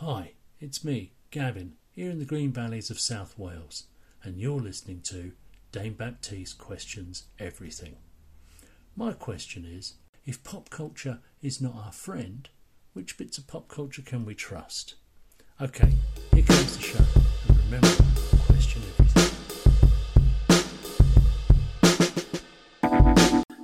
Hi, it's me, Gavin, here in the Green Valleys of South Wales, and you're listening to Dane Baptiste Questions Everything. My question is if pop culture is not our friend, which bits of pop culture can we trust? Okay, here comes the show, and remember, question everything.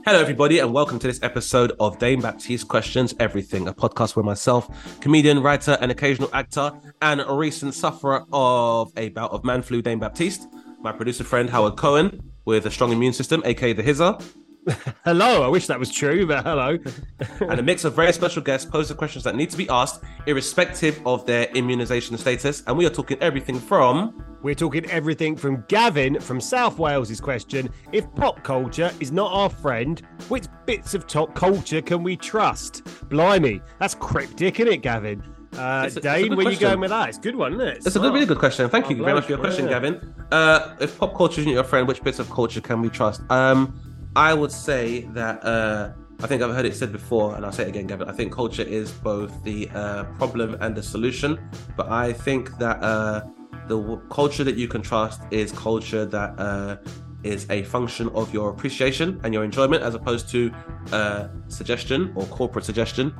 Hello, everybody, and welcome to this episode of Dane Baptiste Questions Everything, a podcast where myself, comedian, writer, and occasional actor, and a recent sufferer of a bout of man flu, Dane Baptiste, my producer friend Howard Cohen, with a strong immune system, aka the Hizzer, Hello, I wish that was true, but hello. and a mix of very special guests pose the questions that need to be asked, irrespective of their immunization status. And we are talking everything from We're talking everything from Gavin from South Wales's question if pop culture is not our friend, which bits of top culture can we trust? Blimey, that's cryptic, isn't it, Gavin? Uh, It's a- Dane, where you going with that? It's a good one, isn't it? It's a really good question. Thank you Oh, very much for your question, yeah. Gavin. Uh, if pop culture isn't your friend, which bits of culture can we trust? Um, I would say that uh, I think I've heard it said before, and I'll say it again, Gavin. I think culture is both the uh, problem and the solution, but I think that uh, the w- culture that you can trust is culture that uh, is a function of your appreciation and your enjoyment, as opposed to uh, suggestion or corporate suggestion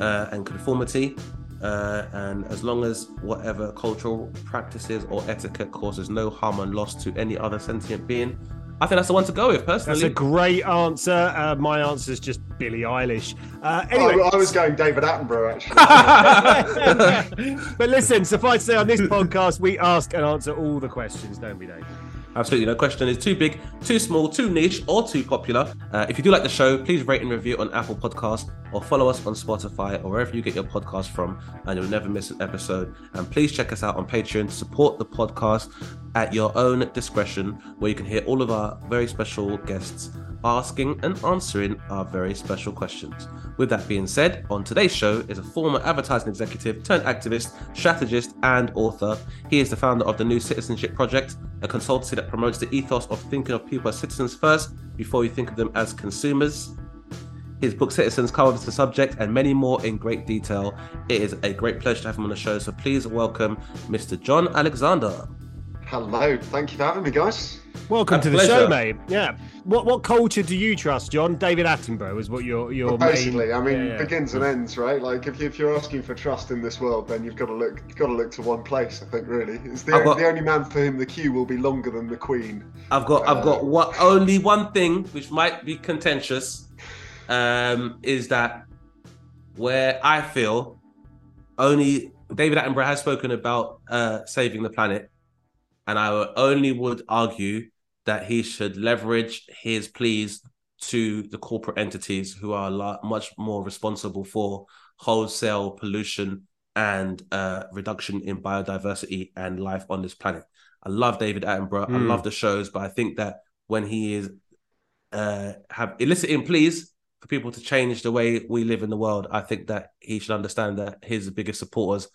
uh, and conformity. And as long as whatever cultural practices or etiquette causes no harm and loss to any other sentient being, I think that's the one to go with personally. That's a great answer. Uh, my answer is just Billie Eilish. Uh, I- anyway, I, was going David Attenborough actually. but listen, suffice to say, on this podcast, we ask and answer all the questions, don't we, Dane? Absolutely, no question is too big, too small, too niche, or too popular. Uh, if you do like the show, please rate and review on Apple Podcasts or follow us on Spotify or wherever you get your podcast from, and you'll never miss an episode. And please check us out on Patreon to support the podcast at your own discretion, where you can hear all of our very special guests asking and answering our very special questions. With that being said, on today's show is a former advertising executive turned activist, strategist, and author. He is the founder of the New Citizenship Project, a consultancy that promotes the ethos of thinking of people as citizens first before you think of them as consumers. His book Citizens covers the subject and many more in great detail. It is a great pleasure to have him on the show, so please welcome Mr. Jon Alexander. Hello, thank you for having me, guys. Welcome A to the pleasure. show, mate. Yeah. What what culture do you trust, Jon? David Attenborough is what your your Well, main- basically, I mean, Yeah, yeah. begins and ends, right? Like, if, you, if you're asking for trust in this world, then you've got to look, you've got to look to one place. I think, really, it's the, got- the only man for whom the queue will be longer than the Queen. I've got I've got what only one thing which might be contentious, um, is that where I feel only David Attenborough has spoken about uh, saving the planet, and I only would argue that he should leverage his pleas to the corporate entities who are much more responsible for wholesale pollution and uh, reduction in biodiversity and life on this planet. I love David Attenborough. I Hmm. love the shows, but I think that when he is uh, have eliciting pleas for people to change the way we live in the world, I think that he should understand that his biggest supporters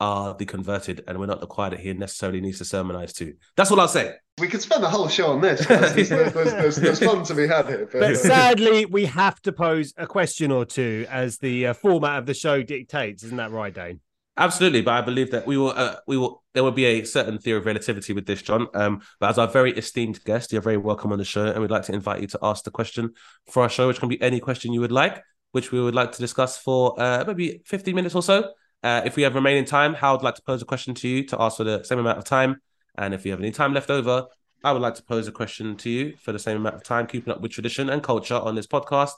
are the converted, and we're not the choir that he necessarily needs to sermonize to. That's all I'll say. We could spend the whole show on this. There's, there's, there's, there's, there's fun to be had here. But, But sadly, we have to pose a question or two as the uh, format of the show dictates. Isn't that right, Dane? Absolutely, but I believe that we will, uh, we will. There will be a certain theory of relativity with this, Jon. Um, but as our very esteemed guest, you're very welcome on the show, and we'd like to invite you to ask the question for our show, which can be any question you would like, which we would like to discuss for uh, maybe 15 minutes or so. Uh, if we have remaining time, Howard would like to pose a question to you to ask for the same amount of time, and if you have any time left over, I would like to pose a question to you for the same amount of time, keeping up with tradition and culture on this podcast.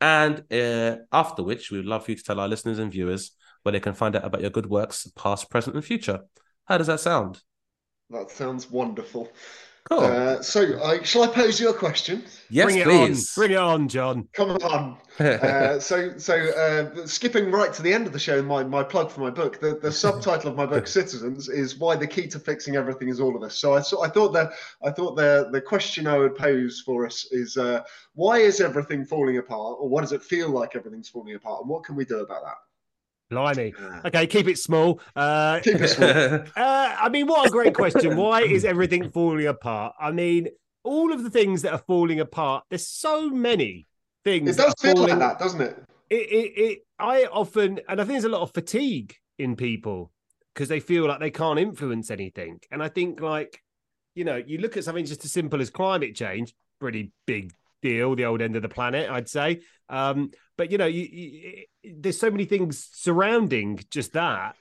And uh, after which, we would love for you to tell our listeners and viewers where they can find out about your good works, past, present, and future. How does that sound? That sounds wonderful. Cool. Uh, so, I, shall I pose you a question? yes, Bring it please. on. Bring it on, Jon. Come on. uh, so, so uh, skipping right to the end of the show, my, my plug for my book. The, the subtitle of my book, Citizens, is why the key to fixing everything is all of us. So, I, so I thought that I thought the the question I would pose for us is uh, why is everything falling apart, or what does it feel like everything's falling apart, and what can we do about that? Blimey. Okay, keep it small. Uh, Keep it small. Uh, I mean, what a great question. Why is everything falling apart? I mean, all of the things that are falling apart, there's so many things. It does feel like falling- that, doesn't it? It, it, it, I often, and I think there's a lot of fatigue in people because they feel like they can't influence anything. And I think, like, you know, you look at something just as simple as climate change, pretty big deal, the old end of the planet, I'd say. Um, but you know, you, you, there's so many things surrounding just that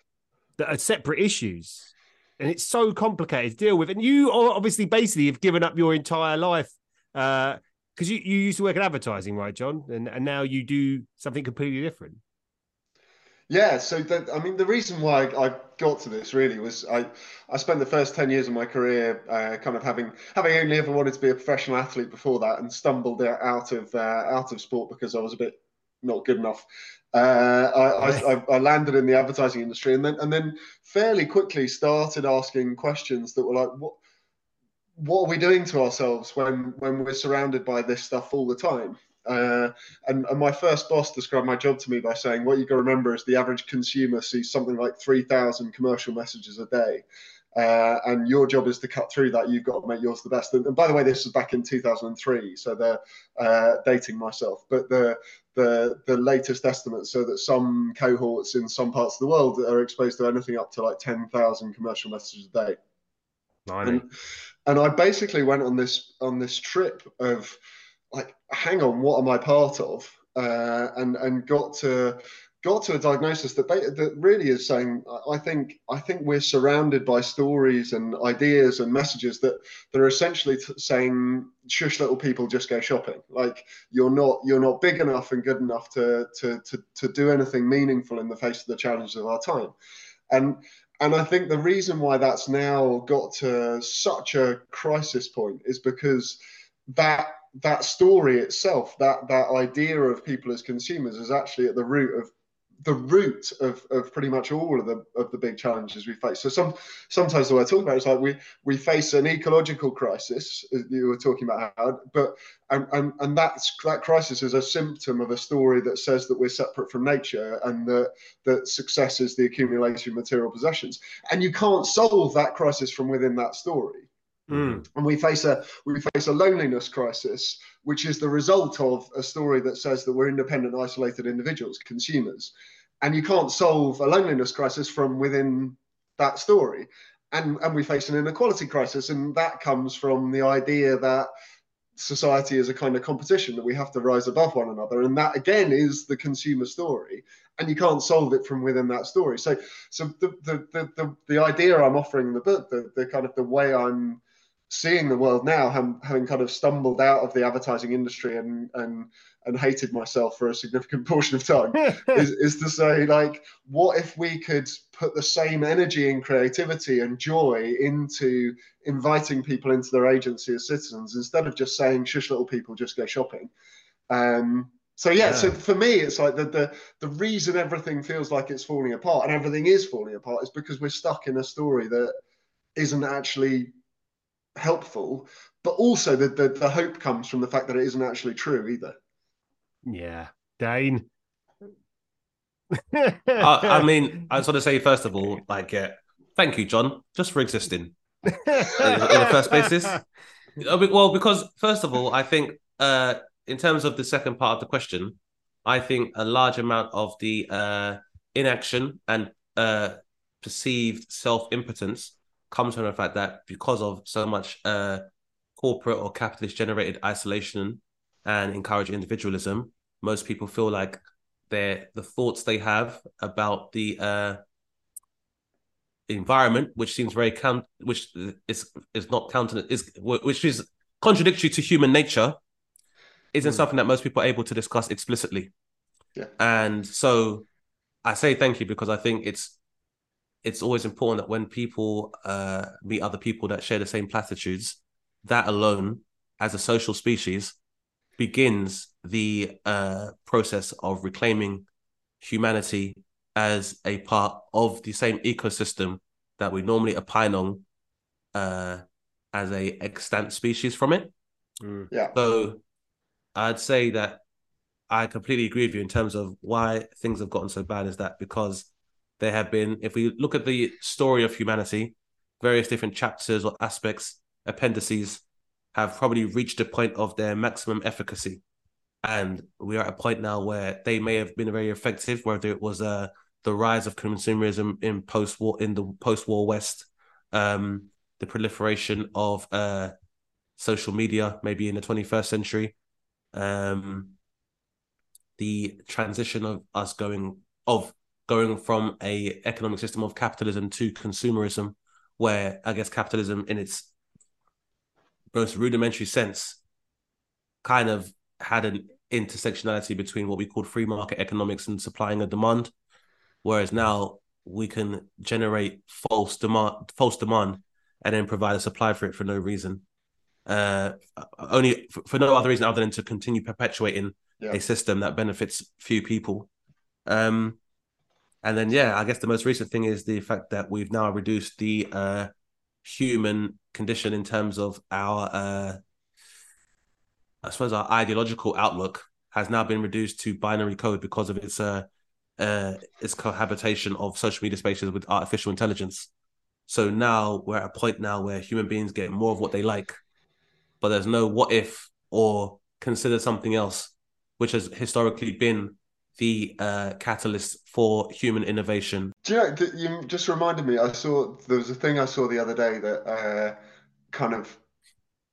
that are separate issues, and it's so complicated to deal with. And you obviously basically have given up your entire life because you, you used to work in advertising, right, Jon? And and now you do something completely different. Yeah, so I mean, the reason why I, I got to this really was I, I spent the first ten years of my career uh, kind of having having only ever wanted to be a professional athlete before that, and stumbled out of uh, out of sport because I was a bit not good enough. Uh, I, I, I landed in the advertising industry, and then and then fairly quickly started asking questions that were like, what what are we doing to ourselves when when we're surrounded by this stuff all the time? Uh, and, and my first boss described my job to me by saying, "What you got to remember is the average consumer sees something like three thousand commercial messages a day, uh, and your job is to cut through that. You've got to make yours the best." And, and by the way, this was back in two thousand and three, so they're uh, dating myself. But the the the latest estimates so that some cohorts in some parts of the world are exposed to anything up to like ten thousand commercial messages a day. And, and I basically went on this on this trip of like, hang on, what am I part of? Uh, and and got to got to a diagnosis that ba- that really is saying I think I think we're surrounded by stories and ideas and messages that that are essentially t- saying shush little people just go shopping. Like you're not you're not big enough and good enough to to to, to do anything meaningful in the face of the challenges of our time. And and I think the reason why that's now got to such a crisis point is because that that story itself, that that idea of people as consumers, is actually at the root of the root of, of pretty much all of the of the big challenges we face. So some sometimes the way I talk about it is like we we face an ecological crisis, as you were talking about, Howard, but and, and and that's that crisis is a symptom of a story that says that we're separate from nature and that that success is the accumulation of material possessions. And you can't solve that crisis from within that story Mm. and we face a we face a loneliness crisis which is the result of a story that says that we're independent isolated individuals consumers. And you can't solve a loneliness crisis from within that story. And and we face an inequality crisis and that comes from the idea that society is a kind of competition that we have to rise above one another. And that again is the consumer story and you can't solve it from within that story. So so the the the, the, the idea i'm offering in the book the, the kind of the way i'm seeing the world now, having, kind of stumbled out of the advertising industry and and and hated myself for a significant portion of time, is, is to say like, what if we could put the same energy and creativity and joy into inviting people into their agency as citizens instead of just saying shush little people just go shopping. Um, so yeah, Yeah. so for me, it's like the, the the reason everything feels like it's falling apart and everything is falling apart is because we're stuck in a story that isn't actually helpful, but also the, the the hope comes from the fact that it isn't actually true either. Yeah, Dane. I, I mean, I just want to say first of all, like, yeah, thank you, Jon, just for existing in, in the first basis. Uh, Well, because first of all, I think uh, in terms of the second part of the question, I think a large amount of the uh, inaction and uh, perceived self impotence comes from the fact that because of so much uh, corporate or capitalist generated isolation and encourage individualism, most people feel like their the thoughts they have about the uh, environment, which seems very count, which is is not counter, is which is contradictory to human nature, isn't Mm. something that most people are able to discuss explicitly. Yeah. And so, I say thank you because I think it's it's always important that when people uh, meet other people that share the same platitudes, that alone, as a social species, begins the uh, process of reclaiming humanity as a part of the same ecosystem that we normally opine on uh, as a extant species from it. Yeah. So I'd say that I completely agree with you in terms of why things have gotten so bad is that because there have been, if we look at the story of humanity, various different chapters or aspects, appendices have probably reached a point of their maximum efficacy. And we are at a point now where they may have been very effective, whether it was uh, the rise of consumerism in post-war in the post-war West, um, the proliferation of uh, social media, maybe in the 21st century, um, the transition of us going of going from a economic system of capitalism to consumerism, where I guess capitalism in its most rudimentary sense kind of had an intersectionality between what we called free market economics and supplying and demand, whereas now we can generate false demand, false demand, and then provide a supply for it for no reason, uh, only for, for no other reason other than to continue perpetuating Yeah. a system that benefits few people. Um, and then, yeah, I guess the most recent thing is the fact that we've now reduced the uh, human condition in terms of our, uh, I suppose, our ideological outlook has now been reduced to binary code because of its uh, uh, its cohabitation of social media spaces with artificial intelligence. So now we're at a point now where human beings get more of what they like, but there's no what if or consider something else, which has historically been the uh, catalyst for human innovation. Do you know, you just reminded me, I saw, there was a thing I saw the other day that uh, kind of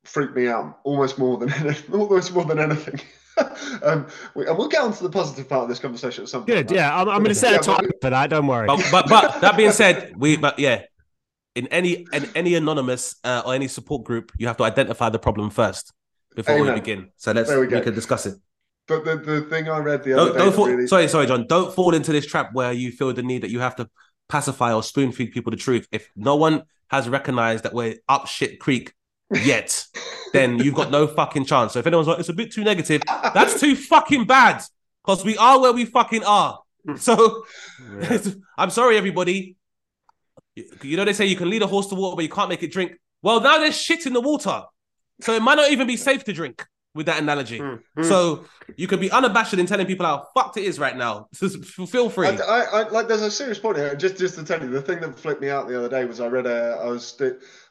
freaked me out almost more than, almost more than anything. um, we, and we'll get on to the positive part of this conversation at some point. Good. Yeah, I'm, I'm going to set Yeah, a time but- for that. Don't worry. But but, but that being said, we but yeah, in any in any anonymous uh, or any support group, you have to identify the problem first before we begin. So let's There we we, can discuss it. But the, the thing I read the other Don't, day don't fall. really, Sorry, sorry, Jon. Don't fall into this trap where you feel the need that you have to pacify or spoon feed people the truth. If no one has recognized that we're up shit creek yet, then you've got no fucking chance. So if anyone's like, it's a bit too negative, that's too fucking bad. Because we are where we fucking are. So I'm sorry, everybody. You know they say you can lead a horse to water, but you can't make it drink. Well, now there's shit in the water, so it might not even be safe to drink. With that analogy, so you could be unabashed in telling people how fucked it is right now. Just feel free. I, I, I like. There's a serious point here. Just, just to tell you, the thing that flipped me out the other day was I read a. I was.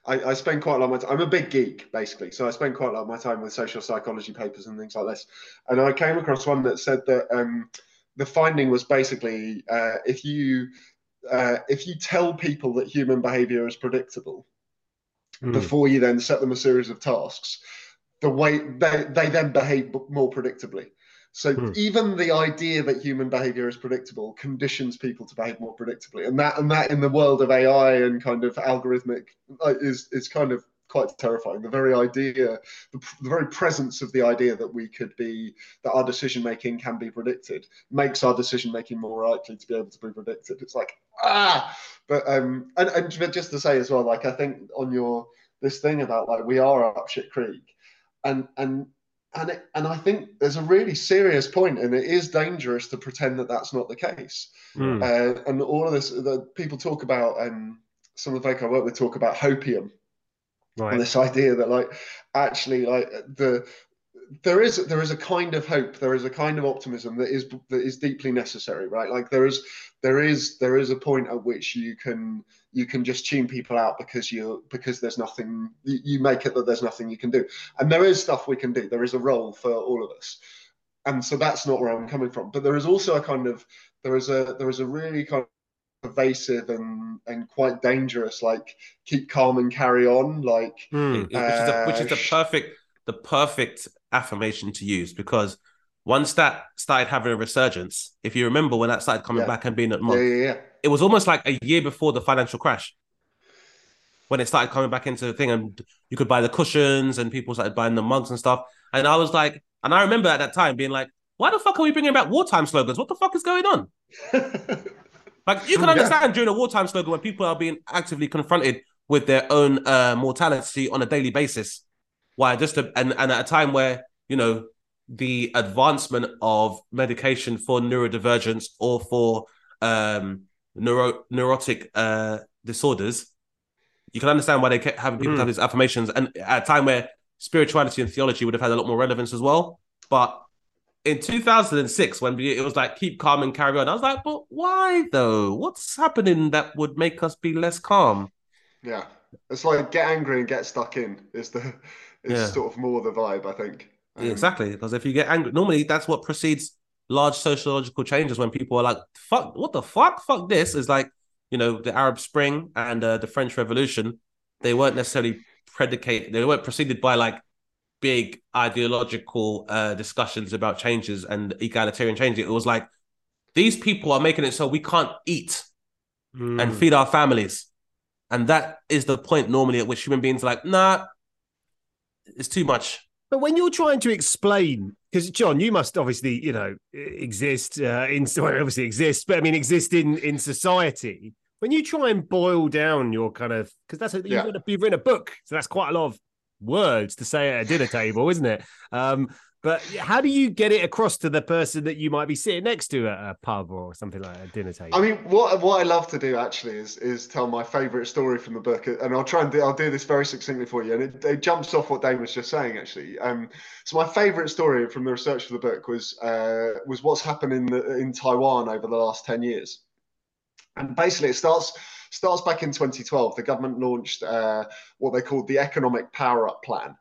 I, I spend quite a lot of my time. I'm a big geek, basically, so I spend quite a lot of my time with social psychology papers and things like this. And I came across one that said that um, the finding was basically uh, if you uh, if you tell people that human behaviour is predictable Hmm. before you then set them a series of tasks, the way they, they then behave more predictably. So Hmm. even the idea that human behavior is predictable conditions people to behave more predictably, and that and that in the world of AI and kind of algorithmic uh, is is kind of quite terrifying. The very idea, the, the very presence of the idea that we could be that our decision making can be predicted makes our decision making more likely to be able to be predicted. It's like ah, but um, and, and just to say as well, like I think on your this thing about like we are up shit creek, and and and it, and I think there's a really serious point, and it is dangerous to pretend that that's not the case. Mm. Uh, and all of this, the people talk about, um, some of the folk I work with talk about hopium, Right. and this idea that like actually like the there is there is a kind of hope there is a kind of optimism that is that is deeply necessary right like there is there is there is a point at which you can you can just tune people out because you because there's nothing you, you make it that there's nothing you can do. And there is stuff we can do. There is a role for all of us. And so that's not where i'm coming from. But there is also a kind of there is a there is a really kind of pervasive and and quite dangerous like keep calm and carry on like Mm. which is the, which is the Uh, perfect the perfect affirmation to use because once that started having a resurgence, if you remember when that started coming Yeah. back and being at yeah month, yeah yeah it was almost like a year before the financial crash when it started coming back into the thing and you could buy the cushions and people started buying the mugs and stuff. And i was like and i remember at that time being like why the fuck are we bringing back wartime slogans? What the fuck is going on? Like you can Yeah. understand during a wartime slogan when people are being actively confronted with their own uh, mortality on a daily basis. Why just and and at a time where you know the advancement of medication for neurodivergence or for um neuro neurotic uh disorders, you can understand why they kept having people Mm. have these affirmations, and at a time where spirituality and theology would have had a lot more relevance as well. But in 2006, when it was like keep calm and carry on, I was like, but why though? What's happening that would make us be less calm? Yeah, it's like get angry and get stuck in. Is the is Yeah. sort of more the vibe I think. Um, Yeah, exactly. Because if you get angry, normally that's what precedes large sociological changes when people are like, fuck, what the fuck? Fuck this. Is like, you know, the Arab Spring and uh, the French Revolution, they weren't necessarily predicated, they weren't preceded by like big ideological uh, discussions about changes and egalitarian changes. It was like, these people are making it so we can't eat Mm. and feed our families. And that is the point normally at which human beings are like, nah, it's too much. But when you're trying to explain, because Jon, you must obviously, you know, exist uh, in well, obviously exist, but I mean exist in in society. When you try and boil down your kind of, because that's a, you've, Yeah. written a, you've written a book, so that's quite a lot of words to say at a dinner table, isn't it? Um, but how do you get it across to the person that you might be sitting next to at a pub or something like a dinner table? I mean, what what I love to do actually is is tell my favourite story from the book, and I'll try and do I'll do this very succinctly for you, and it, it jumps off what Dane was just saying actually. Um, so my favourite story from the research for the book was uh, was what's happened in the, in Taiwan over the last ten years, and basically it starts starts back in 2012. The government launched uh, what they called the Economic Power Up Plan.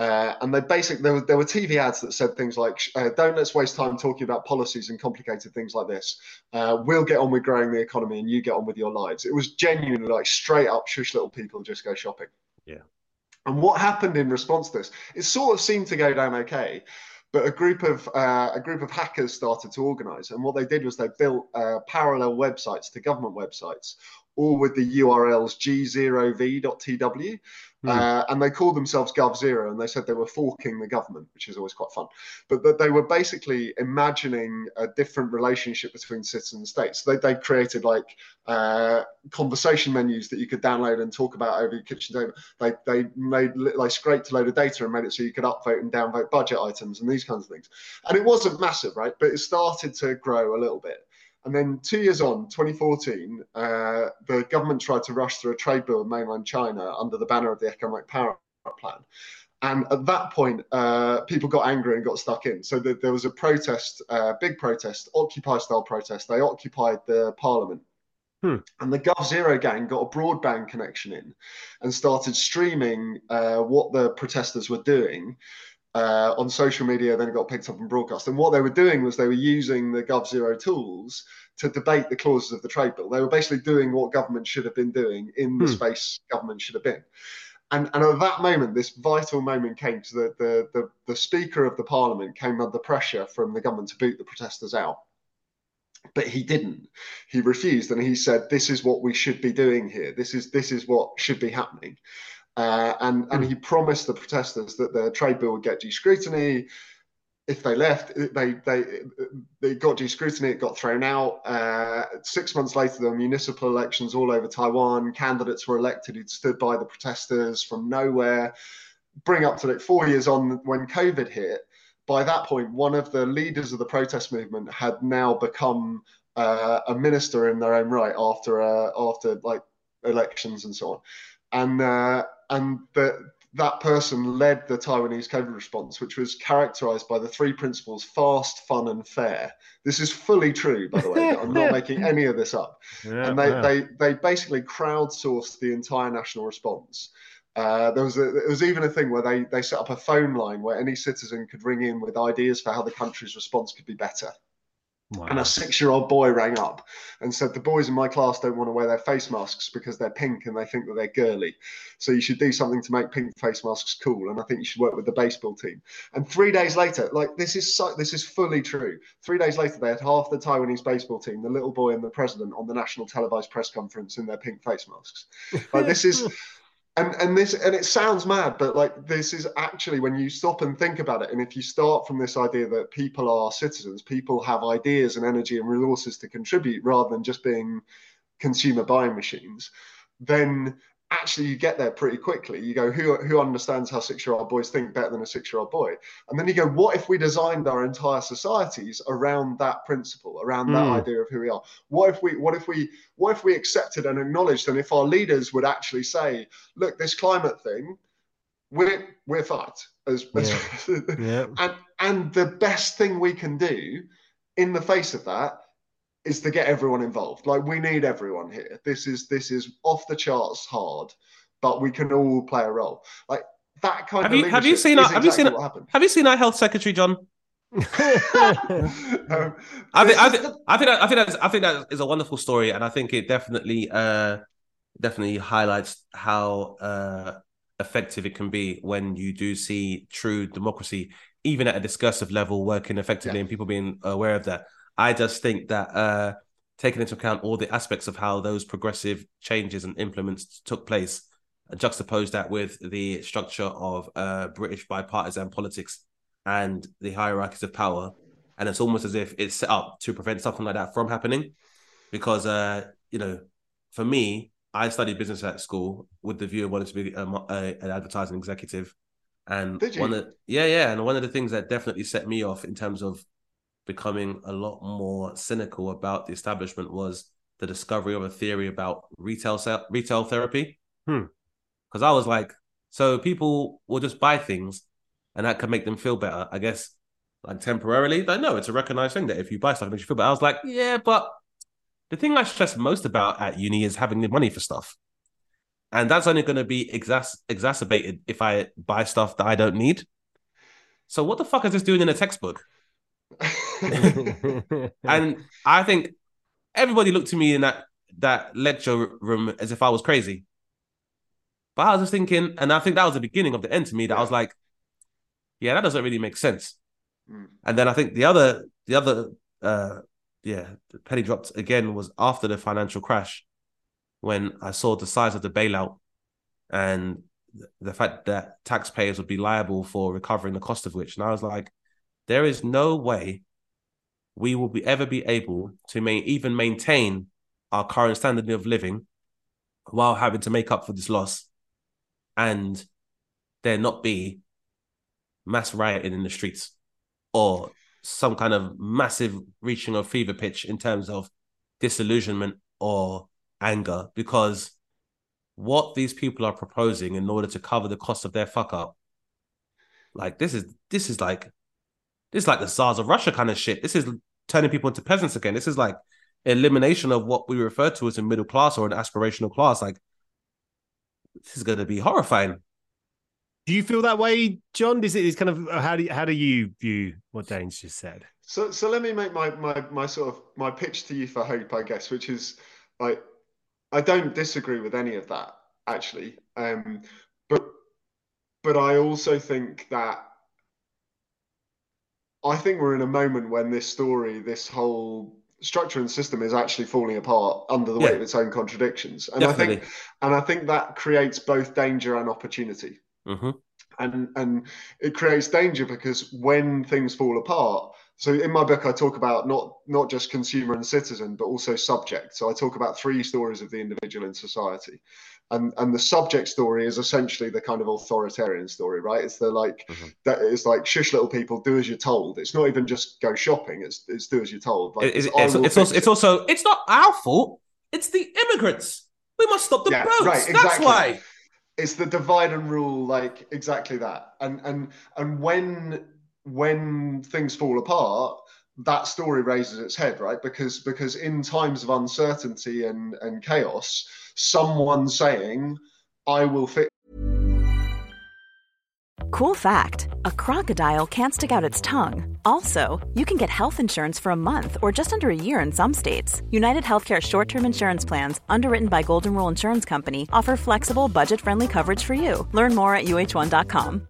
Uh, and they basically there were, there were TV ads that said things like, uh, "Don't let's waste time talking about policies and complicated things like this. Uh, we'll get on with growing the economy, and you get on with your lives." It was genuinely like straight up, shush little people, just go shopping. Yeah. And what happened in response to this? It sort of seemed to go down okay, but a group of uh, a group of hackers started to organize, and what they did was they built uh, parallel websites to government websites, all with the URLs g0v.tw. Uh, and they called themselves GovZero, and they said they were forking the government, which is always quite fun. But that they were basically imagining a different relationship between citizen and state. So they, they created like uh, conversation menus that you could download and talk about over your kitchen table. They they made like scraped a load of data and made it so you could upvote and downvote budget items and these kinds of things. And it wasn't massive, right? But it started to grow a little bit. And then two years on, 2014, uh, the government tried to rush through a trade bill with mainland China under the banner of the Economic Power Plan. And at that point, uh, people got angry and got stuck in. So the, there was a protest, uh, big protest, Occupy style protest. They occupied the parliament. Hmm. And the Gov Zero gang got a broadband connection in and started streaming uh, what the protesters were doing uh, on social media. Then it got picked up and broadcast. And what they were doing was they were using the Gov Zero tools to debate the clauses of the trade bill. They were basically doing what government should have been doing in the Hmm. space government should have been. And, and at that moment, this vital moment came to the, the, the, the Speaker of the Parliament came under pressure from the government to boot the protesters out. But he didn't. He refused, and he said, "This is what we should be doing here. This is this is what should be happening." Uh, and and he promised the protesters that the trade bill would get due scrutiny. If they left, they they they got due scrutiny. It got thrown out. Uh, six months later, there were municipal elections all over Taiwan. Candidates were elected who'd stood by the protesters from nowhere. Bring up to like four years on when COVID hit. By that point, one of the leaders of the protest movement had now become uh, a minister in their own right after uh, after like elections and so on, and uh, and the, that person led the Taiwanese COVID response, which was characterized by the three principles: fast, fun, and fair. This is fully true, by the way. I'm not making any of this up Yeah, and they, wow. they they basically crowdsourced the entire national response. Uh, there was a, there was even a thing where they they set up a phone line where any citizen could ring in with ideas for how the country's response could be better. And a six-year-old boy rang up and said, "The boys in my class don't want to wear their face masks because they're pink and they think that they're girly. So you should do something to make pink face masks cool. And I think you should work with the baseball team." And three days later, like this is so, this is fully true. Three days later, they had half the Taiwanese baseball team, the little boy and the president, on the national televised press conference in their pink face masks. Like this is. And, and this and it sounds mad, but like this is actually when you stop and think about it, and if you start from this idea that people are citizens, people have ideas and energy and resources to contribute rather than just being consumer buying machines, then actually you get there pretty quickly. You go, who who understands how six year old boys think better than a six year old boy? And then you go, what if we designed our entire societies around that principle, around that Mm. idea of who we are? What if we what if we what if we accepted and acknowledged, and if our leaders would actually say, look, this climate thing, we're we're fucked as, as Yeah. and and the best thing we can do in the face of that is to get everyone involved. Like we need everyone here. This is this is off the charts hard, but we can all play a role. Like that kind Have of you have you seen is our, have you seen what happened. have you seen our health secretary Jon? Um, I think, I think, the- I think, that, I think that's, I think that is a wonderful story, and I think it definitely, uh, definitely highlights how uh, effective it can be when you do see true democracy, even at a discursive level, working effectively, Yeah. and people being aware of that. I just think that uh, taking into account all the aspects of how those progressive changes and implements took place, juxtapose that with the structure of uh, British bipartisan politics and the hierarchies of power and it's almost as if it's set up to prevent something like that from happening because uh you know for me i studied business at school with the view of wanting to be a, a, an advertising executive. And one of yeah yeah and one of the things that definitely set me off in terms of becoming a lot more cynical about the establishment was the discovery of a theory about retail se- retail therapy Hmm. because i was like so people will just buy things and that can make them feel better i guess like temporarily. Like, no, it's a recognized thing that if you buy stuff, it makes you feel better. I was like, yeah, but the thing I stress most about at uni is having the money for stuff. And that's only going to be exas- exacerbated if I buy stuff that I don't need. So what the fuck is this doing in a textbook? And I think everybody looked to me in that that lecture room as if I was crazy. But I was just thinking, and I think that was the beginning of the end to me. That I was like, yeah, that doesn't really make sense. Mm. And then I think the other, the other, uh, yeah, the penny dropped again was after the financial crash, when I saw the size of the bailout, and the fact that taxpayers would be liable for recovering the cost of which, and I was like, there is no way we will be ever be able to even maintain our current standard of living while having to make up for this loss, and there not be mass rioting in the streets or some kind of massive reaching of fever pitch in terms of disillusionment or anger because what these people are proposing in order to cover the cost of their fuck up like this is this is like this is like the czars of russia kind of shit. This is turning people into peasants again. This is like elimination of what we refer to as a middle class or an aspirational class. Like this is going to be horrifying. Do you feel that way, Jon? Is it is kind of how do you, how do you view what Dane's just said? So, so let me make my, my my sort of my pitch to you for hope, I guess, which is like I don't disagree with any of that actually, um, but but I also think that I think we're in a moment when this story, this whole structure and system is actually falling apart under the weight of its own contradictions, and I think and I think that creates both danger and opportunity. Hmm and and it creates danger because when things fall apart so in my book i talk about not not just consumer and citizen but also subject so i talk about three stories of the individual in society and and the subject story is essentially the kind of authoritarian story right it's the like Mhm. that it's like shush little people do as you're told it's not even just go shopping it's it's do as you're told like, It- it's, it's, it's also, it's also it's not our fault. It's the immigrants. We must stop the Yeah, boats. right, That's why. it's the divide and rule like exactly that and and and when when things fall apart that story raises its head right because because in times of uncertainty and and chaos someone saying i will fix Cool fact a crocodile can't stick out its tongue. Also, you can get health insurance for a month or just under a year in some states. United Healthcare short term insurance plans, underwritten by Golden Rule Insurance Company, offer flexible, budget friendly coverage for you. Learn more at uh1.com.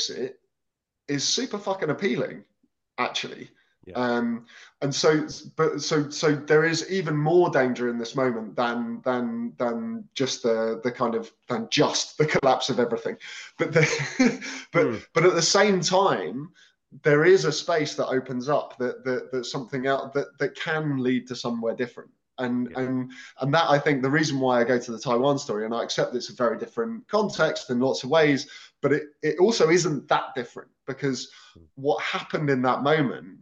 Brexit is super fucking appealing, actually. Um, and so, but so so there is even more danger in this moment than than than just the the kind of than just the collapse of everything. But the, but but at the same time, there is a space that opens up that that that's something out that that can lead to somewhere different. And and and that I think the reason why I go to the Taiwan story, and I accept it's a very different context in lots of ways, but it, it also isn't that different because what happened in that moment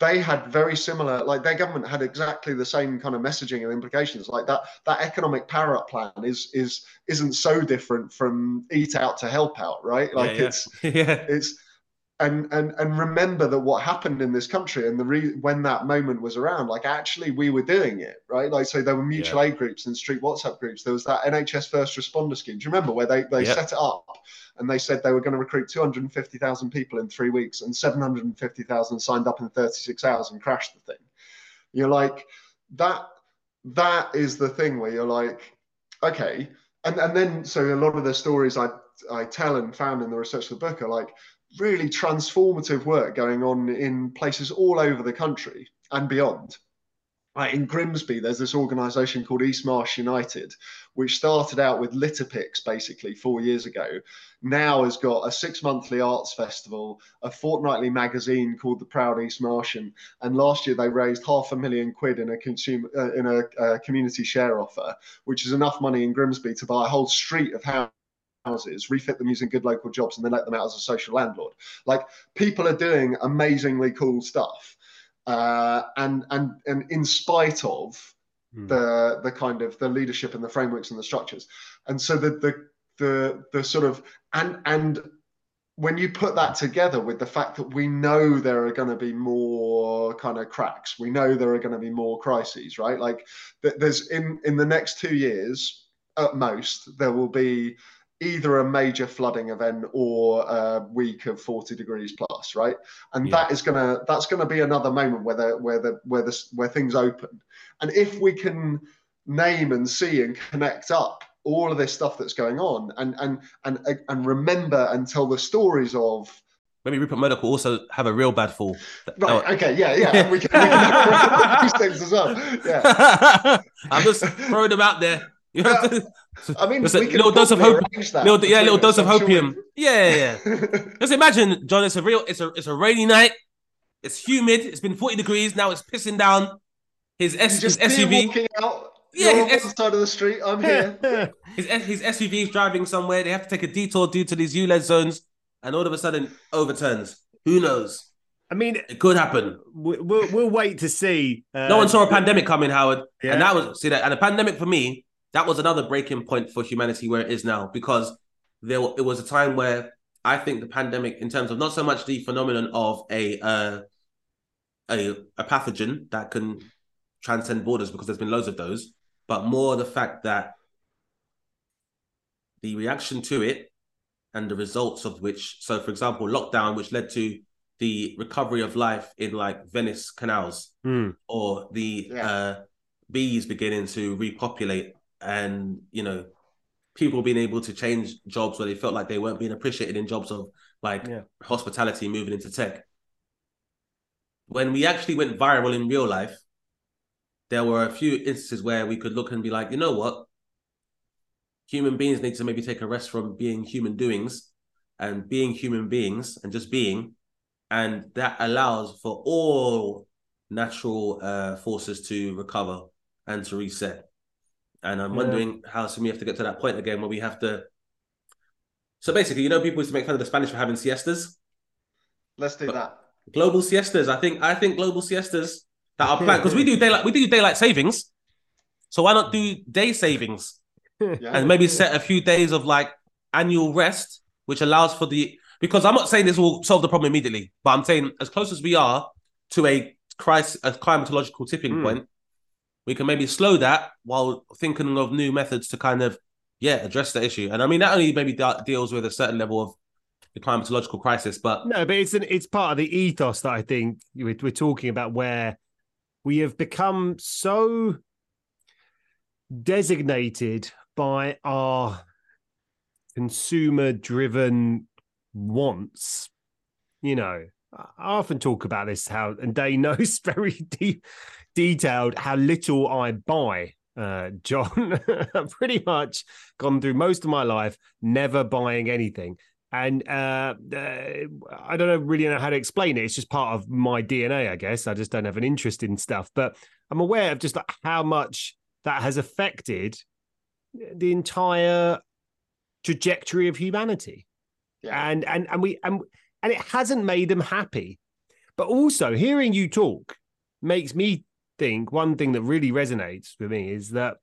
they had very similar like their government had exactly the same kind of messaging and implications like that that economic power up plan is is isn't so different from eat out to help out right like yeah. it's yeah. it's and and and remember that what happened in this country and the re- when that moment was around like actually we were doing it right? Like so there were mutual aid groups and street whatsapp groups. There was that nhs first responder scheme. Do you remember where they they set it up and they said they were going to recruit 250,000 people in three weeks and 750,000 signed up in 36 hours and crashed the thing? You're like that that is the thing where you're like okay. And and then so a lot of the stories i i tell and found in the research of the book are like really transformative work going on in places all over the country and beyond. Like in Grimsby, there's this organisation called East Marsh United, which started out with litter picks basically four years ago. Now has got a six monthly arts festival, a fortnightly magazine called The Proud East Martian, and last year they raised half a million quid in a consumer uh, in a uh, community share offer, which is enough money in Grimsby to buy a whole street of houses houses, refit them using good local jobs, and then let them out as a social landlord. Like people are doing amazingly cool stuff, uh, and and and in spite of the the kind of the leadership and the frameworks and the structures, and so the the the the sort of and and when you put that together with the fact that we know there are going to be more kind of cracks, we know there are going to be more crises, right? Like there's in in the next two years at most there will be either a major flooding event or a week of 40 degrees plus right and Yeah. that is gonna that's gonna be another moment where the where the where the where things open and if we can name and see and connect up all of this stuff that's going on and and and and remember and tell the stories of Maybe Rupert Murdoch will also have a real bad fall. right Oh. okay yeah yeah and we can, we can these things as well yeah I'm just throwing them out there. You know, I mean, Just a can little dose of probably hope, little, yeah, between little us, dose of I'm sure. Yeah, yeah. yeah. Just imagine, Jon. It's a real. It's a. It's a rainy night. It's humid. It's been 40 degrees. Now it's pissing down. His, S, his just be SUV. walking out. Yeah, You're on his one S- side of the street. I'm here. His, his SUV is driving somewhere. They have to take a detour due to these ULEZ zones, and all of a sudden overturns. Who knows? I mean, It could happen. we- we'll, we'll wait to see. Uh, No one saw a pandemic coming, Howard. Yeah. And that was see that and a pandemic for me, that was another breaking point for humanity where it is now because there it was a time where I think the pandemic, in terms of not so much the phenomenon of a uh, a a pathogen that can transcend borders because there's been loads of those, but more the fact that the reaction to it and the results of which, so for example, lockdown, which led to the recovery of life in like Venice canals, Hmm. or the Yeah. uh, bees beginning to repopulate, and you know, people being able to change jobs where they felt like they weren't being appreciated in jobs of like Yeah. hospitality, moving into tech. When we actually went viral in real life, there were a few instances where we could look and be like, you know what? Human beings need to maybe take a rest from being human doings and being human beings and just being. And that allows for all natural uh, forces to recover and to reset. And I'm Yeah. wondering how soon we have to get to that point again where we have to. So basically, you know, people used to make fun of the Spanish for having siestas Let's do that. global siestas. I think I think global siestas that are planned because we do daylight we do daylight savings. So why not do day savings Yeah. and maybe set a few days of like annual rest, which allows for the because I'm not saying this will solve the problem immediately, but I'm saying as close as we are to a crisis, a climatological tipping Hmm. point, we can maybe slow that while thinking of new methods to kind of yeah address the issue. And I mean that only maybe de- deals with a certain level of the climatological crisis, but No, but it's an it's part of the ethos that I think we're, we're talking about where we have become so designated by our consumer driven wants. You know, I often talk about this how, and Day knows very deep, detailed how little I buy. Uh, Jon, I've pretty much gone through most of my life never buying anything. And uh, uh, I don't know, really know how to explain it. It's just part of my DNA, I guess. I just don't have an interest in stuff. But I'm aware of just like how much that has affected the entire trajectory of humanity. Yeah. And and and we and and it hasn't made them happy. But also hearing you talk makes me think one thing that really resonates with me is that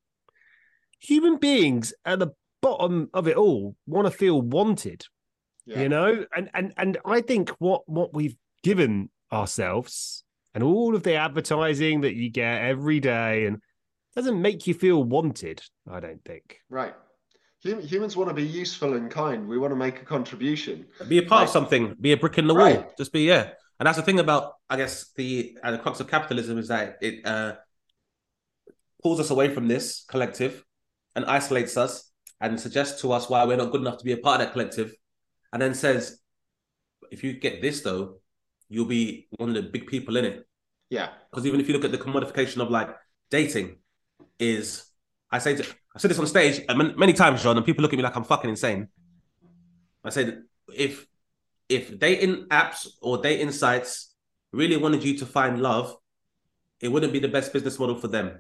human beings at the bottom of it all want to feel wanted. Yeah. You know? And and and I think what what we've given ourselves and all of the advertising that you get every day and doesn't make you feel wanted, I don't think. Right. Hum- humans want to be useful and kind. We want to make a contribution. Be a part of something. Be a brick in the wall. Just be yeah. And that's the thing about I guess the uh, the crux of capitalism is that it uh, pulls us away from this collective and isolates us and suggests to us why we're not good enough to be a part of that collective, and then says, if you get this though, you'll be one of the big people in it. Yeah. Because even if you look at the commodification of like dating, is I say to, I said this on stage many times, Jon, and people look at me like I'm fucking insane. I said if if dating apps or dating sites really wanted you to find love, it wouldn't be the best business model for them.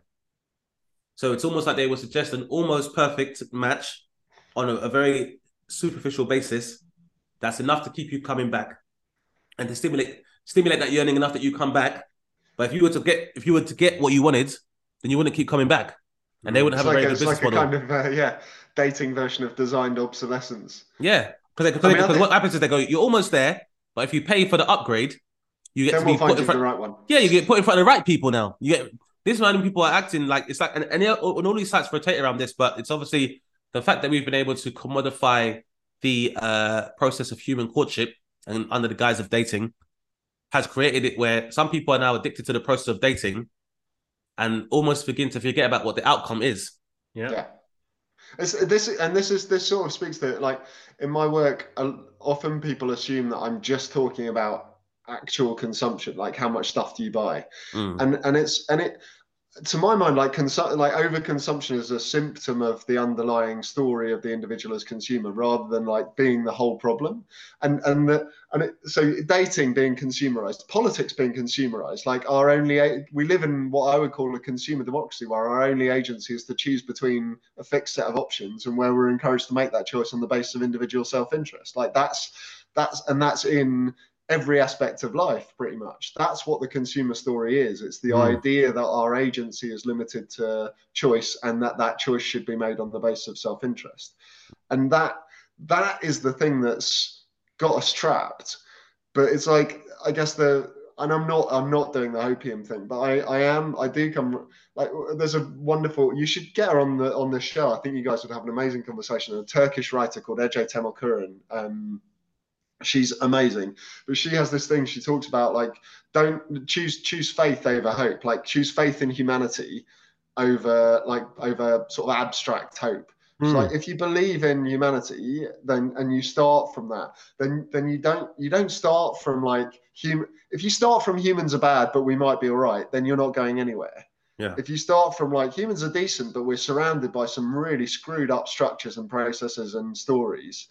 So it's almost like they would suggest an almost perfect match on a, a very superficial basis that's enough to keep you coming back and to stimulate stimulate that yearning enough that you come back. But if you were to get if you were to get what you wanted, then you wouldn't keep coming back, and they wouldn't It's have like, a a, very it's good like business a model. kind of uh, yeah dating version of designed obsolescence. Yeah, because I mean, I because think- what happens is they go, you're almost there, but if you pay for the upgrade, you get Then to we'll be put in you front. the right one. Yeah, you get put in front of the right people now. You get this random people are acting like it's like and, and, and all these sites rotate around this, but it's obviously the fact that we've been able to commodify the uh, process of human courtship and under the guise of dating has created it where some people are now addicted to the process of dating and almost begin to forget about what the outcome is. Yeah. Yeah. It's, this and this is this sort of speaks to like in my work. Often people assume that I'm just talking about actual consumption, like how much stuff do you buy, Mm. and and it's and it to my mind like consu- like overconsumption is a symptom of the underlying story of the individual as consumer rather than like being the whole problem. And and the, and it, so dating being consumerized politics being consumerized like our only we live in what i would call a consumer democracy where our only agency is to choose between a fixed set of options and where we're encouraged to make that choice on the basis of individual self-interest. Like that's that's and that's in every aspect of life pretty much. That's what the consumer story is. It's the Mm. idea that our agency is limited to choice and that that choice should be made on the basis of self-interest. And that that is the thing that's got us trapped. But it's like i guess the and i'm not i'm not doing the opium thing but i i am i do come like there's a wonderful you should get her on the on the show. I think you guys would have an amazing conversation. A turkish writer called ece temelkuran um she's amazing but she has this thing she talks about like don't choose choose faith over hope like choose faith in humanity over like over sort of abstract hope Hmm. like if you believe in humanity then and you start from that then then you don't you don't start from like human if you start from humans are bad but we might be all right then you're not going anywhere Yeah. if you start from like humans are decent but we're surrounded by some really screwed up structures and processes and stories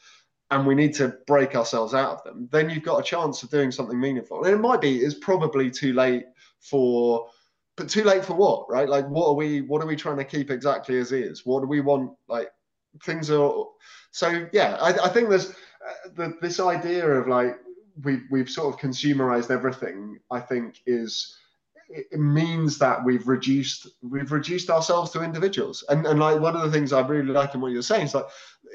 and we need to break ourselves out of them, then you've got a chance of doing something meaningful. And it might be it's probably too late for but too late for what, right? Like what are we what are we trying to keep exactly as is? What do we want like things are so yeah, I, I think there's uh, the, this idea of like we we've sort of consumerized everything, I think is it means that we've reduced we've reduced ourselves to individuals and and like one of the things i really like in what you're saying is like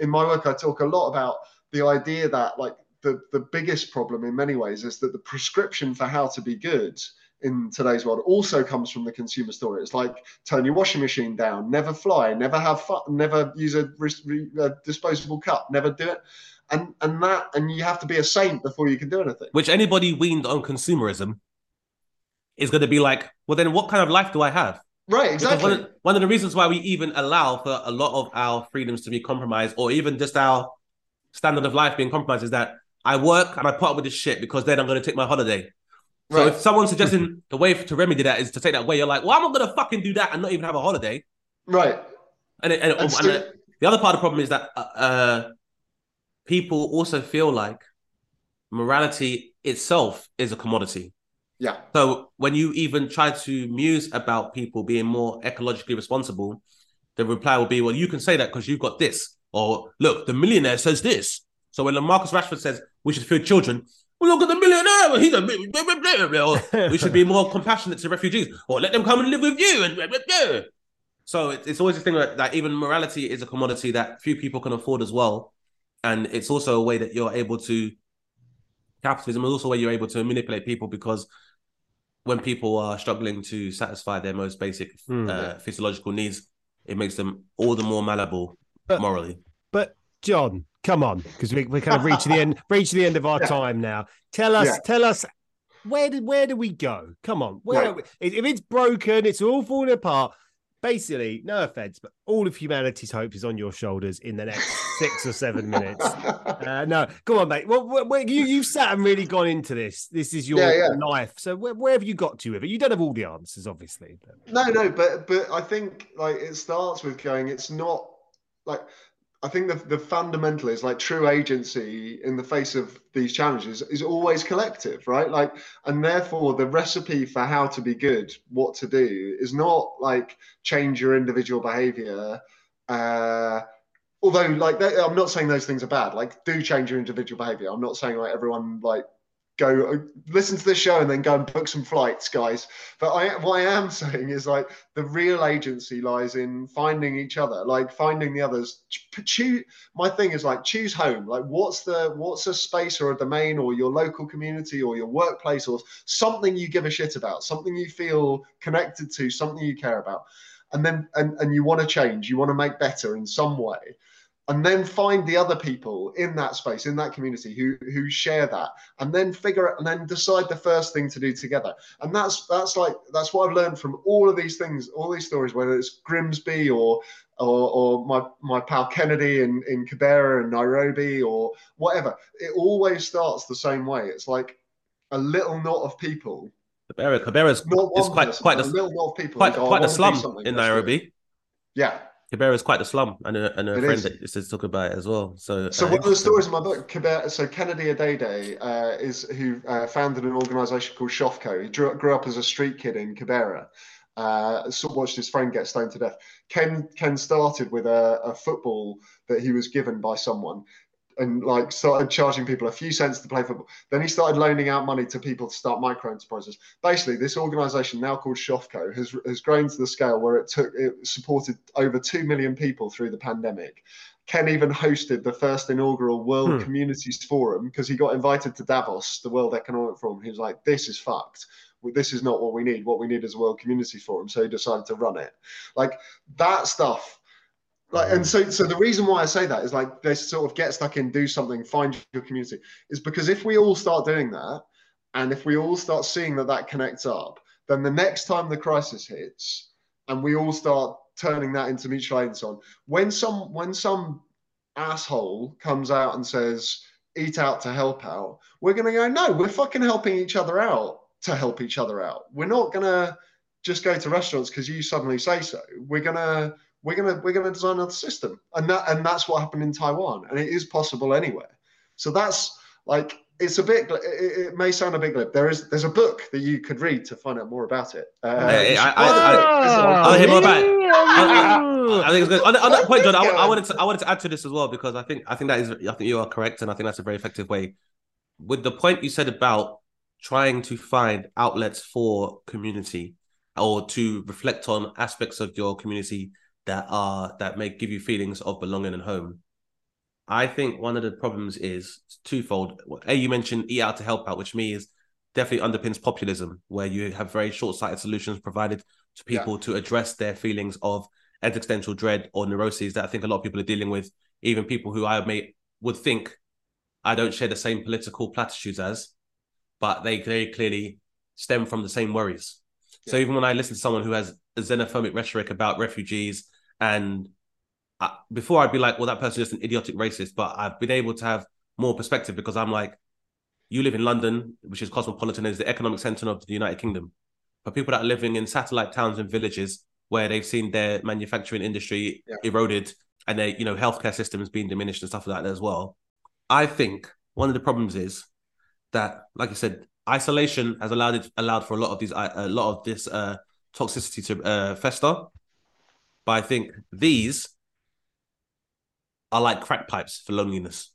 in my work i talk a lot about the idea that like the the biggest problem in many ways is that the prescription for how to be good in today's world also comes from the consumer story. It's like turn your washing machine down, never fly, never have fun, never use a, re- a disposable cup, never do it, and and that and you have to be a saint before you can do anything. Which anybody weaned on consumerism is going to be like, well, then what kind of life do I have? Right, exactly. One of, one of the reasons why we even allow for a lot of our freedoms to be compromised, or even just our standard of life being compromised, is that I work and I put up with this shit because then I'm going to take my holiday. So Right. if someone's suggesting the way to remedy that is to take that away, you're like, well, I'm not going to fucking do that and not even have a holiday. Right. And, it, and, And and the- the other part of the problem is that uh, uh, people also feel like morality itself is a commodity. Yeah. So when you even try to muse about people being more ecologically responsible, the reply will be, "Well, you can say that because you've got this." Or look, the millionaire says this. So when Marcus Rashford says we should feed children, well, look at the millionaire. He's a blah, blah, blah, we should be more compassionate to refugees, or let them come and live with you. And so it- it's always a thing that, that even morality is a commodity that few people can afford as well, and it's also a way that you're able to capitalism is also a way you're able to manipulate people because when people are struggling to satisfy their most basic Hmm. uh, physiological needs, it makes them all the more malleable But- morally. But Jon, come on, because we we kind of reach the end, reach the end of our time now. Tell us, Yeah. tell us, where did where do we go? Come on, where Right. we- if it's broken, it's all falling apart. Basically, no offense, but all of humanity's hope is on your shoulders in the next six or seven minutes. Uh, no, go on, mate. Well, where, where- you you've sat and really gone into this. This is your Yeah, yeah. life. So where, where have you got to with it? You don't have all the answers, obviously. But... No, no, but but I think like it starts with going. It's not like I think the the fundamental is like true agency in the face of these challenges is always collective, right? Like, and therefore the recipe for how to be good, what to do, is not like change your individual behavior. Uh, although, like, that, I'm not saying those things are bad. Like, do change your individual behavior. I'm not saying like everyone like go listen to this show and then go and book some flights, guys. But I, what I am saying is like the real agency lies in finding each other, like finding the others. Choose. My thing is like choose home. Like what's the what's a space or a domain or your local community or your workplace or something you give a shit about, something you feel connected to, something you care about, and then and and you want to change, you want to make better in some way and then find the other people in that space in that community who who share that and then figure it and then decide the first thing to do together. And that's that's like that's what i've learned from all of these things all these stories whether it's grimsby or or, or my my pal kennedy in in kibera and nairobi or whatever. It always starts the same way. It's like a little knot of people. Kibera, Kibera's not is quite person, quite a the little knot of people quite go, quite the slum in let's do it." Nairobi. yeah Kibera is quite the slum, and a, and a friend is. that used to talk about it as well. So, So uh, one of the stories in my book, Kebe- so Kennedy Odede uh, is who uh, founded an organisation called Shofco. He grew, grew up as a street kid in Kibera. Uh, so watched his friend get stoned to death. Ken Ken started with a, a football that he was given by someone, and like started charging people a few cents to play football. Then he started loaning out money to people to start micro enterprises. Basically, this organisation now called Shofco has has grown to the scale where it took it supported over two million people through the pandemic. Ken even hosted the first inaugural World Hmm. Communities Forum because he got invited to Davos, the World Economic Forum. He was like, "This is fucked. This is not what we need. What we need is a World Communities Forum." So he decided to run it. Like that stuff. Like, and so, so the reason why I say that is like this sort of get stuck in, do something, find your community, is because if we all start doing that, and if we all start seeing that that connects up, then the next time the crisis hits, and we all start turning that into mutual aid and so on, when some when some asshole comes out and says eat out to help out, we're gonna go, no, we're fucking helping each other out to help each other out. We're not gonna just go to restaurants because you suddenly say so. We're gonna we're gonna we're gonna design another system, and that and that's what happened in Taiwan, and it is possible anywhere. So that's like it's a bit. It, it may sound a bit glib. There is there's a book that you could read to find out more about it. Uh, Hey, you I- I- Ah, I'll hear more about it. yeah. I think it's good. On, on that point, Jon, I, I wanted to I wanted to add to this as well because I think I think that is I think you are correct, and I think that's a very effective way. With the point you said about trying to find outlets for community or to reflect on aspects of your community that are that may give you feelings of belonging and home. I think one of the problems is twofold. A, you mentioned eat out to help out, which means definitely underpins populism, where you have very short-sighted solutions provided to Yeah. people to address their feelings of existential dread or neuroses that I think a lot of people are dealing with. Even people who I may would think I don't share the same political platitudes as, but they very clearly stem from the same worries. So even when I listen to someone who has a xenophobic rhetoric about refugees, and I, before I'd be like, well, that person's just an idiotic racist, but I've been able to have more perspective because I'm like, you live in London, which is cosmopolitan, is the economic center of the United Kingdom. But people that are living in satellite towns and villages where they've seen their manufacturing industry Yeah. eroded and their, you know, healthcare systems being diminished and stuff like that as well. I think one of the problems is that, like I said, isolation has allowed it allowed for a lot of these a lot of this uh, toxicity to uh, fester. But I think these are like crack pipes for loneliness.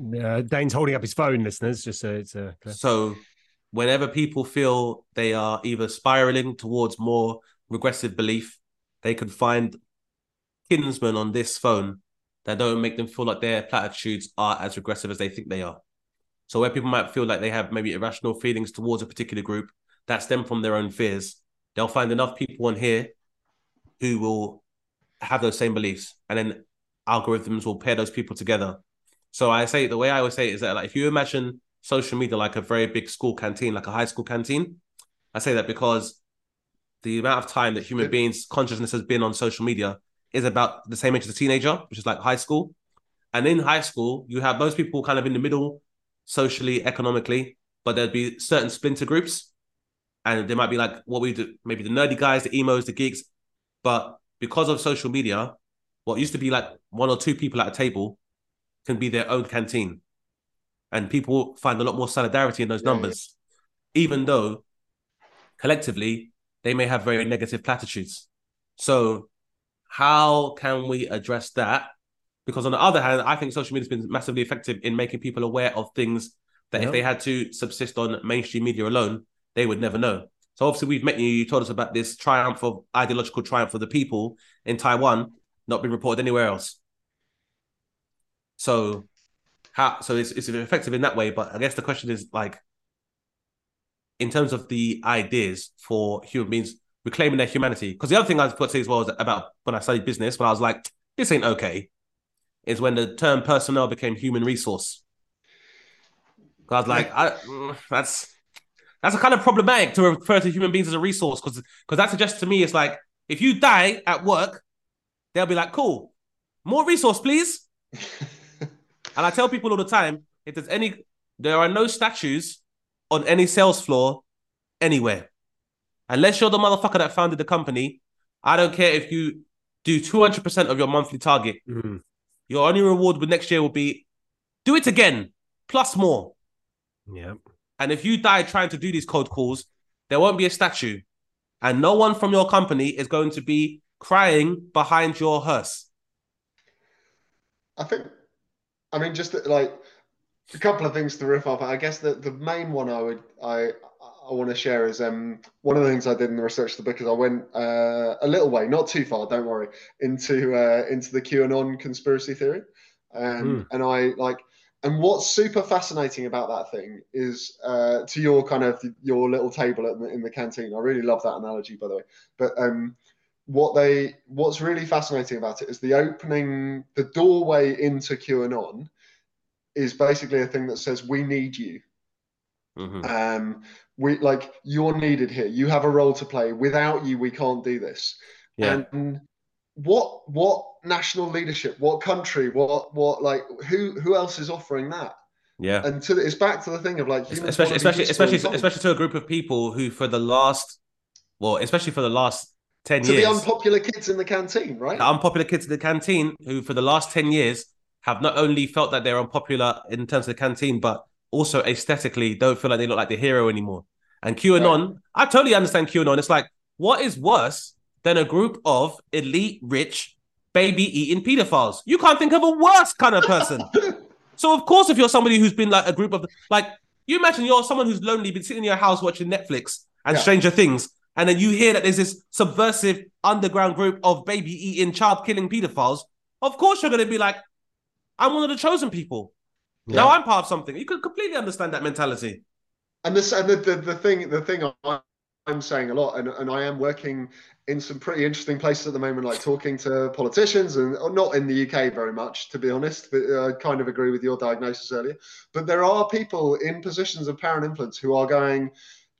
Uh, Dane's holding up his phone, listeners. Just so it's uh, clear. So whenever people feel they are either spiraling towards more regressive belief, they can find kinsmen on this phone that don't make them feel like their platitudes are as regressive as they think they are. So where people might feel like they have maybe irrational feelings towards a particular group that stem from their own fears, they'll find enough people on here who will have those same beliefs, and then algorithms will pair those people together. So I say the way I always say it is that like if you imagine social media like a very big school canteen, like a high school canteen, I say that because the amount of time that human beings' consciousness has been on social media is about the same age as a teenager, which is like high school. And in high school, you have most people kind of in the middle, socially, economically, but there'd be certain splinter groups. And there might be like what we do, maybe the nerdy guys, the emos, the geeks. But because of social media, what used to be like one or two people at a table can be their own canteen. And people find a lot more solidarity in those numbers, even though collectively they may have very negative platitudes. So, how can we address that? Because on the other hand, I think social media has been massively effective in making people aware of things that Yeah. if they had to subsist on mainstream media alone, they would never know. So obviously, we've met you. You told us about this triumph of ideological triumph of the people in Taiwan, not being reported anywhere else. So, how? So it's it's effective in that way. But I guess the question is like, in terms of the ideas for human beings reclaiming their humanity. Because the other thing I was to say as well is about when I studied business, when I was like, this ain't okay, is when the term personnel became human resource. I was like, I, mm, that's that's a kind of problematic to refer to human beings as a resource because because that suggests to me it's like if you die at work, they'll be like, cool, more resource, please. and I tell people all the time, if there's any, there are no statues on any sales floor anywhere. Unless you're the motherfucker that founded the company, I don't care if you do 200% of your monthly target. Mm. Your only reward with next year will be do it again, plus more. Yeah. And if you die trying to do these code calls, there won't be a statue. And no one from your company is going to be crying behind your hearse. I think, I mean, just like a couple of things to riff off. I guess the, the main one I would I I want to share is um one of the things I did in the research of the book is I went uh, a little way, not too far, don't worry, into uh, into the QAnon conspiracy theory, um, and I like. And what's super fascinating about that thing is uh, to your kind of your little table in the, in the canteen. I really love that analogy, by the way. But um, what they what's really fascinating about it is the opening the doorway into qanon is basically a thing that says we need you Mhm. um we like you're needed here you have a role to play without you we can't do this Yeah. and what what national leadership what country what what like who who else is offering that? Yeah. and to the, it's back to the thing of like especially especially especially especially to a group of people who for the last well especially for the last 10 to years the unpopular kids in the canteen right? The unpopular kids in the canteen who for the last 10 years have not only felt that they're unpopular in terms of the canteen but also aesthetically don't feel like they look like the hero anymore. And qanon i totally understand qanon. It's like what is worse than a group of elite rich baby eating pedophiles. You can't think of a worse kind of person. So of course if you're somebody who's been like a group of like you imagine you're someone who's lonely been sitting in your house watching netflix and Yeah. stranger things and then you hear that there's this subversive underground group of baby eating child killing pedophiles of course you're going to be like i'm one of the chosen people. Now i'm part of something. You could completely understand that mentality. And this and the, the, the thing the thing I, I'm saying a lot, and, and I am working in some pretty interesting places at the moment, like talking to politicians, and not in the UK very much, to be honest. But uh, I kind of agree with your diagnosis earlier. But there are people in positions of power and influence who are going,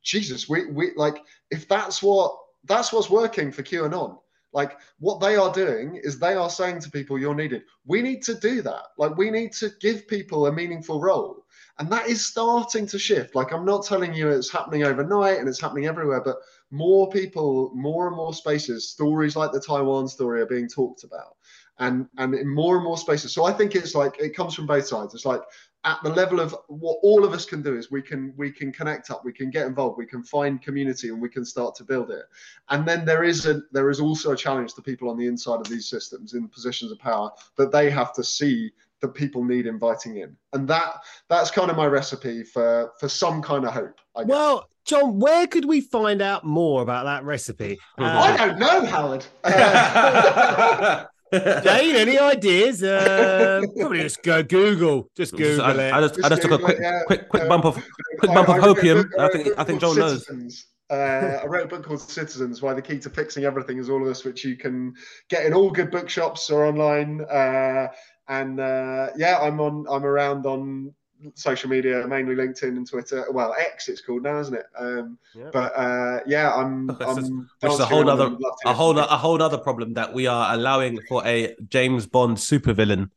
Jesus, we we like if that's what that's what's working for QAnon. Like what they are doing is they are saying to people, "You're needed." We need to do that. Like we need to give people a meaningful role, and that is starting to shift. Like I'm not telling you it's happening overnight and it's happening everywhere, but more people, more and more spaces, stories like the Taiwan story are being talked about, and and in more and more spaces. So I think it's like it comes from both sides. It's like at the level of what all of us can do is we can we can connect up we can get involved we can find community and we can start to build it and then there is a there is also a challenge to people on the inside of these systems in positions of power that they have to see that people need inviting in and that that's kind of my recipe for for some kind of hope I guess. Well, Jon, where could we find out more about that recipe? I Uh, don't know, Howard. Uh, Dane, any ideas? Uh, probably just go Google. Just Google I, it. I just, I just took a quick, it, yeah. quick, quick Uh, bump of, quick I- bump I of wrote a book- I think, I think called Jon knows. Citizens. Uh, I wrote a book called Citizens: Why the Key to Fixing Everything is All of Us, which you can get in all good bookshops or online. Uh, and uh, yeah, I'm on. I'm around on social media, mainly LinkedIn and Twitter. Well, X it's called now, isn't it? Um, Yeah. But uh, yeah, I'm. Which is- I'm Which is a whole other, and love to a whole, a whole other problem that we are allowing for a James Bond supervillain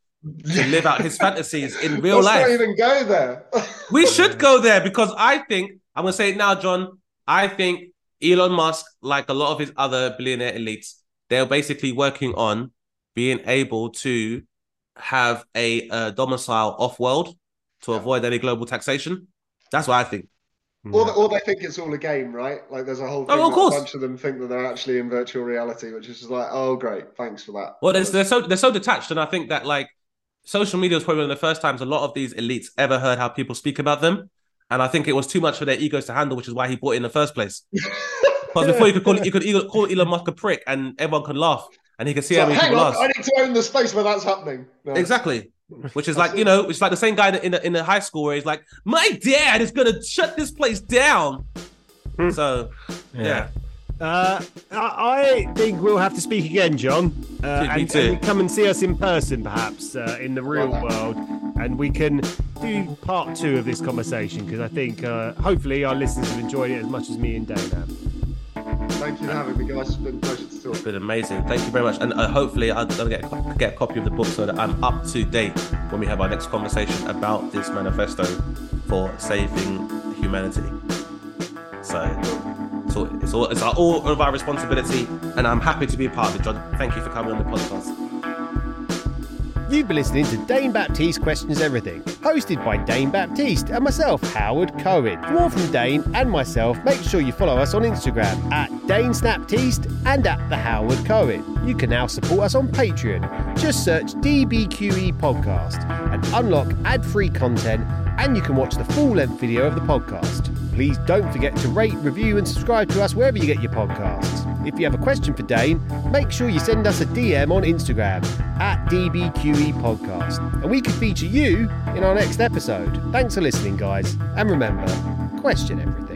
to live out his fantasies in real Let's life. not even go there. We should go there because I think I'm gonna say it now, Jon. I think Elon Musk, like a lot of his other billionaire elites, they're basically working on being able to have a uh, domicile off-world to Yeah. avoid any global taxation. That's what I think. Or, or they think it's all a game, right? Like there's a whole Oh, of that course. a bunch of them think that they're actually in virtual reality, which is just like, oh, great, thanks for that. Well, they're, they're so they're so detached, and I think that like social media was probably one of the first times a lot of these elites ever heard how people speak about them, and I think it was too much for their egos to handle, which is why he bought it in the first place. Because before you could call you could call Elon Musk a prick, and everyone could laugh, and he can see So, how many hang people on, laugh. I need to own the space where that's happening. No. Exactly. Which is like you know, it's like the same guy in the, in the high school where he's like, "My dad is gonna shut this place down." So, yeah. Uh, I I think we'll have to speak again, Jon. Uh, Me and, too. and come and see us in person, perhaps, uh, in the real Well, world. And we can do part two of this conversation because I think uh, hopefully our listeners have enjoyed it as much as me and Dane have. Thank you for having me, guys. It's been a pleasure to talk. It's been amazing. Thank you very much. And uh, hopefully, I'll, I'll get, get a copy of the book so that I'm up to date when we have our next conversation about this manifesto for saving humanity. So, it's all, it's all, it's all of our responsibility, and I'm happy to be a part of it, Jon. Thank you for coming on the podcast. You've been listening to Dane Baptiste Questions Everything, hosted by Dane Baptiste and myself, Howard Cohen. For more from Dane and myself, make sure you follow us on Instagram at Dane and at the Howard Cohen. You can now support us on Patreon. Just search DBQE Podcast and unlock ad-free content, and you can watch the full-length video of the podcast. Please don't forget to rate, review, and subscribe to us wherever you get your podcasts. If you have a question for Dane, make sure you send us a DM on Instagram at DBQE Podcast, and we could feature you in our next episode. Thanks for listening, guys, and remember, question everything.